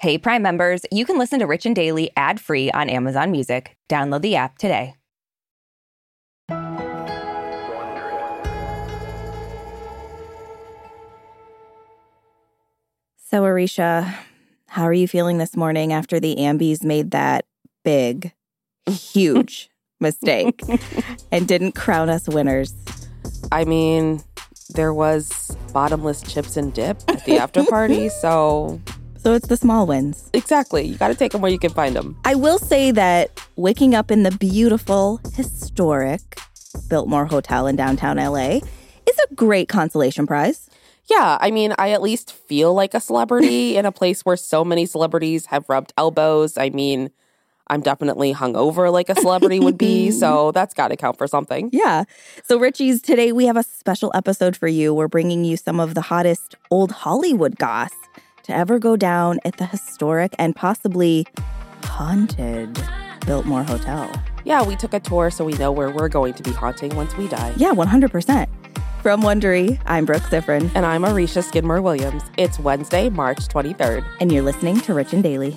Hey, Prime members, you can listen to Rich and Daily ad free on Amazon Music. Download the app today. So, Aricia, how are you feeling this morning after the Ambies made that big, huge mistake and didn't crown us winners? I mean, there was bottomless chips and dip at the after party, so So, it's the small wins. exactly, you got to take them where you can find them. I will say that waking up in the beautiful, historic Biltmore Hotel in downtown LA is a great consolation prize. Yeah, I mean, I at least feel like a celebrity in a place where so many celebrities have rubbed elbows. I mean, I'm definitely hungover like a celebrity would be, so that's got to count for something. Yeah. So, Richie's, today we have a special episode for you. We're bringing you some of the hottest old Hollywood goss to ever go down at the historic and possibly haunted Biltmore Hotel. Yeah, we took a tour so we know where we're going to be haunting once we die. Yeah, 100%. From Wondery, I'm Brooke Siffrinn, And I'm Aricia Skidmore Williams. It's Wednesday, March 23rd. and you're listening to Rich and Daily.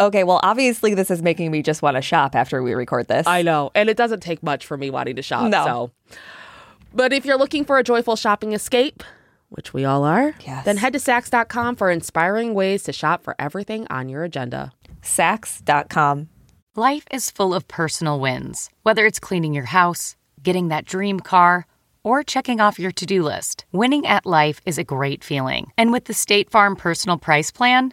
Okay, well, obviously, this is making me just want to shop after we record this. I know, and it doesn't take much for me wanting to shop. No. So, but if you're looking for a joyful shopping escape, which we all are, Yes. then head to Saks.com for inspiring ways to shop for everything on your agenda. Saks.com. Life is full of personal wins, whether it's cleaning your house, getting that dream car, or checking off your to do list. Winning at life is a great feeling. And with the State Farm Personal Price Plan,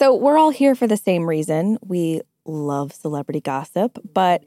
So, we're all here for the same reason. We love celebrity gossip, but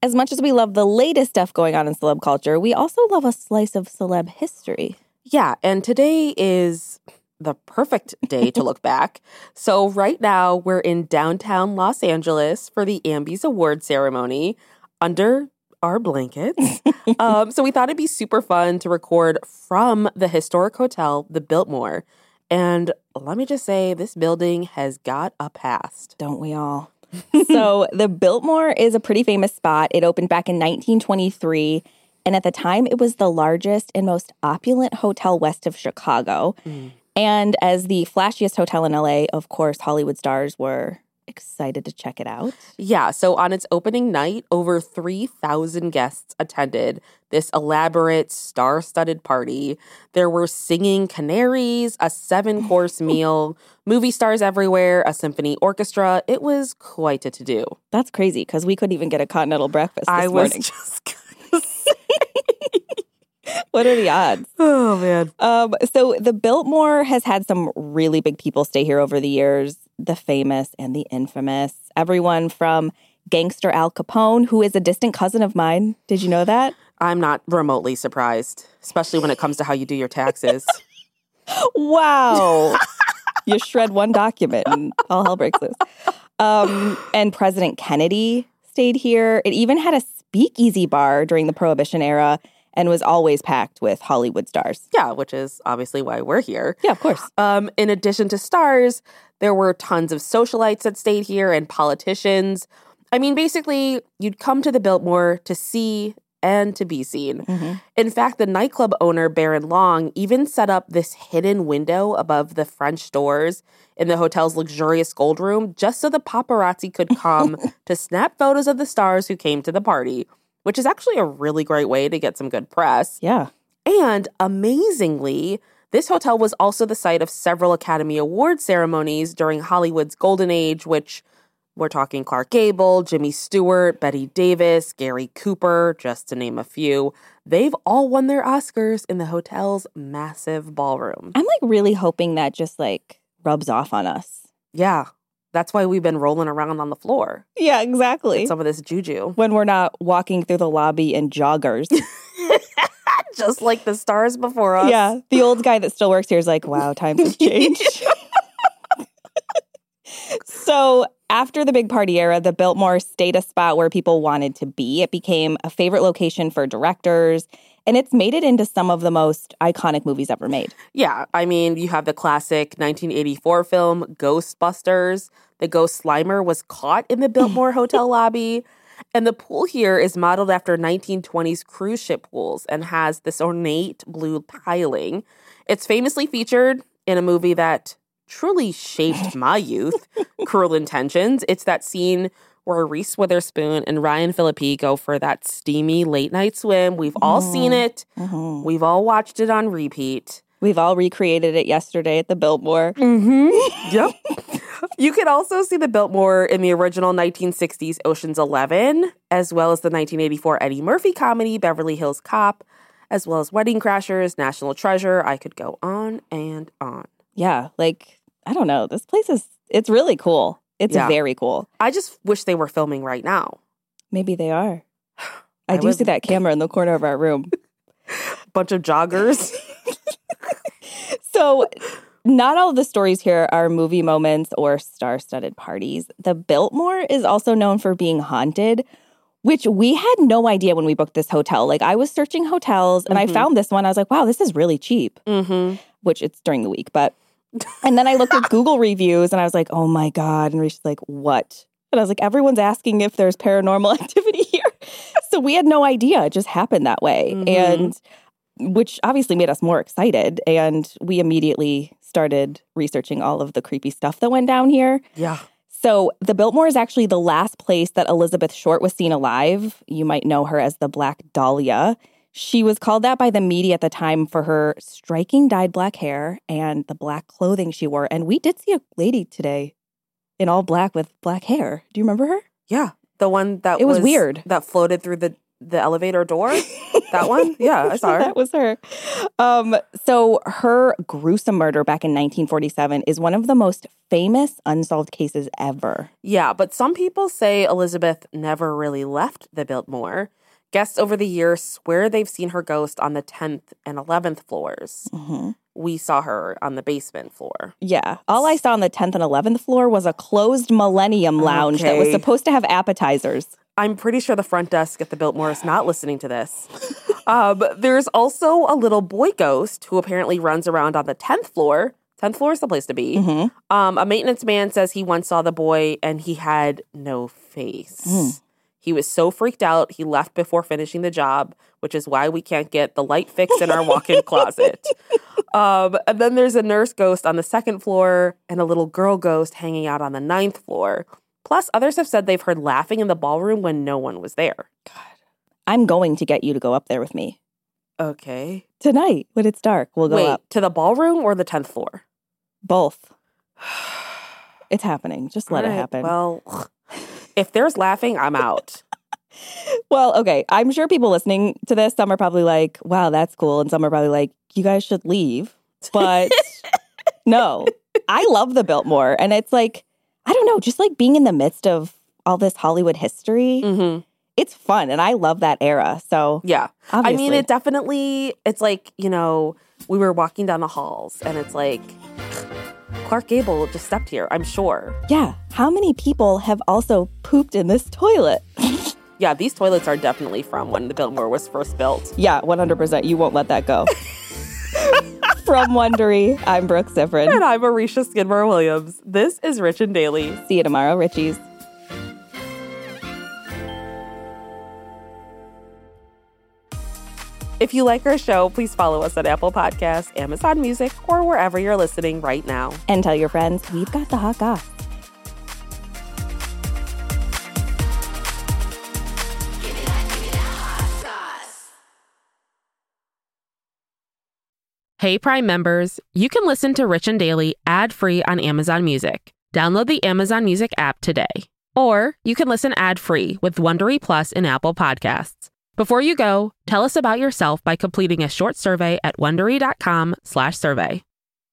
as much as we love the latest stuff going on in celeb culture, we also love a slice of celeb history. Yeah, and today is the perfect day to look back. So, right now, we're in downtown Los Angeles for the Ambies Award ceremony under our blankets. um, so, we thought it'd be super fun to record from the historic hotel, the Biltmore. And let me just say, this building has got a past. Don't we all? so, the Biltmore is a pretty famous spot. It opened back in 1923. And at the time, it was the largest and most opulent hotel west of Chicago. Mm. And as the flashiest hotel in LA, of course, Hollywood stars were excited to check it out. Yeah, so on its opening night, over 3,000 guests attended this elaborate, star studded party. There were singing canaries, a seven course meal, movie stars everywhere, a symphony orchestra. It was quite a to do. That's crazy because we couldn't even get a continental breakfast this I was morning. just. what are the odds? oh, man. Um, so the Biltmore has had some really big people stay here over the years, the famous and the infamous. Everyone from gangster Al Capone, who is a distant cousin of mine. Did you know that? I'm not remotely surprised, especially when it comes to how you do your taxes. Wow. you shred one document and all hell breaks loose. Um, and President Kennedy stayed here. It even had a speakeasy bar during the Prohibition era and was always packed with Hollywood stars. Yeah, which is obviously why we're here. Yeah, of course. Um, in addition to stars, there were tons of socialites that stayed here and politicians. I mean, basically, you'd come to the Biltmore to see and to be seen. Mhm. In fact, the nightclub owner, Baron Long, even set up this hidden window above the French doors in the hotel's luxurious gold room just so the paparazzi could come to snap photos of the stars who came to the party, which is actually a really great way to get some good press. Yeah. And amazingly, this hotel was also the site of several Academy Award ceremonies during Hollywood's golden age, which we're talking Clark Gable, Jimmy Stewart, Bette Davis, Gary Cooper, just to name a few. They've all won their Oscars in the hotel's massive ballroom. I'm like really hoping that just like rubs off on us. Yeah, that's why we've been rolling around on the floor. Yeah, exactly. Some of this juju. when we're not walking through the lobby in joggers. Just like the stars before us. yeah. The old guy that still works here is like, wow, times have changed. so after the big party era, the Biltmore stayed a spot where people wanted to be. It became a favorite location for directors, and it's made it into some of the most iconic movies ever made. Yeah, I mean, you have the classic 1984 film Ghostbusters. The ghost Slimer was caught in the Biltmore Hotel lobby. And the pool here is modeled after 1920s cruise ship pools and has this ornate blue tiling. It's famously featured in a movie that truly shaped my youth, Cruel Intentions. It's that scene where Reese Witherspoon and Ryan Phillippe go for that steamy late night swim. We've all seen it. Mhm. We've all watched it on repeat. We've all recreated it yesterday at the Biltmore. Mm-hmm. Yep. you can also see the Biltmore in the original 1960s Ocean's Eleven, as well as the 1984 Eddie Murphy comedy Beverly Hills Cop, as well as Wedding Crashers, National Treasure. I could go on and on. Yeah, like, I don't know. This place is, it's really cool. It's Yeah. very cool. I just wish they were filming right now. Maybe they are. I, I do would- see that camera in the corner of our room. Bunch of joggers. So, not all the stories here are movie moments or star studded parties. The Biltmore is also known for being haunted, which we had no idea when we booked this hotel. Like, I was searching hotels and Mhm. I found this one. I was like, wow, this is really cheap, mm-hmm. which it's during the week. But, and then I looked at Google reviews and I was like, oh my God. And Reese's like, what? And I was like, everyone's asking if there's paranormal activity here. so we had no idea. It just happened that way. Mhm. And which obviously made us more excited. And we immediately started researching all of the creepy stuff that went down here. Yeah. So, the Biltmore is actually the last place that Elizabeth Short was seen alive. You might know her as the Black Dahlia. She was called that by the media at the time for her striking dyed black hair and the black clothing she wore. And we did see a lady today in all black with black hair. Do you remember her? Yeah. The one that It was weird. That floated through the, the elevator door. that one? Yeah, I saw her. that was her. Um, so her gruesome murder back in 1947 is one of the most famous unsolved cases ever. Yeah, but some people say Elizabeth never really left the Biltmore. Guests over the years swear they've seen her ghost on the 10th and 11th floors. Mhm. We saw her on the basement floor. Yeah. All I saw on the 10th and 11th floor was a closed Millennium Lounge that was supposed to have appetizers. I'm pretty sure the front desk at the Biltmore is not listening to this. um, there's also a little boy ghost who apparently runs around on the 10th floor. 10th floor is the place to be. Mhm. Um, a maintenance man says he once saw the boy and he had no face. Mm. He was so freaked out, he left before finishing the job, which is why we can't get the light fixed in our walk in closet. Um, and then there's a nurse ghost on the second floor and a little girl ghost hanging out on the ninth floor. Plus, others have said they've heard laughing in the ballroom when no one was there. God. I'm going to get you to go up there with me. Okay. Tonight, when it's dark, we'll go Wait, up. to the ballroom or the 10th floor? Both. It's happening. Just let All it happen. Well, if there's laughing, I'm out. Well, okay. I'm sure people listening to this, some are probably like, wow, that's cool. And some are probably like, you guys should leave. But no, I love the Biltmore. And it's like, I don't know, just like being in the midst of all this Hollywood history, hmm it's fun. And I love that era. So Yeah. obviously. I mean, it definitely, it's like, you know, we were walking down the halls and it's like Clark Gable just stepped here, I'm sure. Yeah, how many people have also pooped in this toilet? Yeah, these toilets are definitely from when the Biltmore was first built. yeah, 100%. You won't let that go. From Wondery, I'm Brooke Siffrinn. And I'm Aricia Skidmore Williams. This is Rich and Daily. See you tomorrow, Richies. If you like our show, please follow us on Apple Podcasts, Amazon Music, or wherever you're listening right now. And tell your friends we've got the hot goss. Hey Prime members, you can listen to Rich and Daily ad-free on Amazon Music. Download the Amazon Music app today. Or you can listen ad-free with Wondery Plus in Apple Podcasts. Before you go, tell us about yourself by completing a short survey at wondery.com/survey.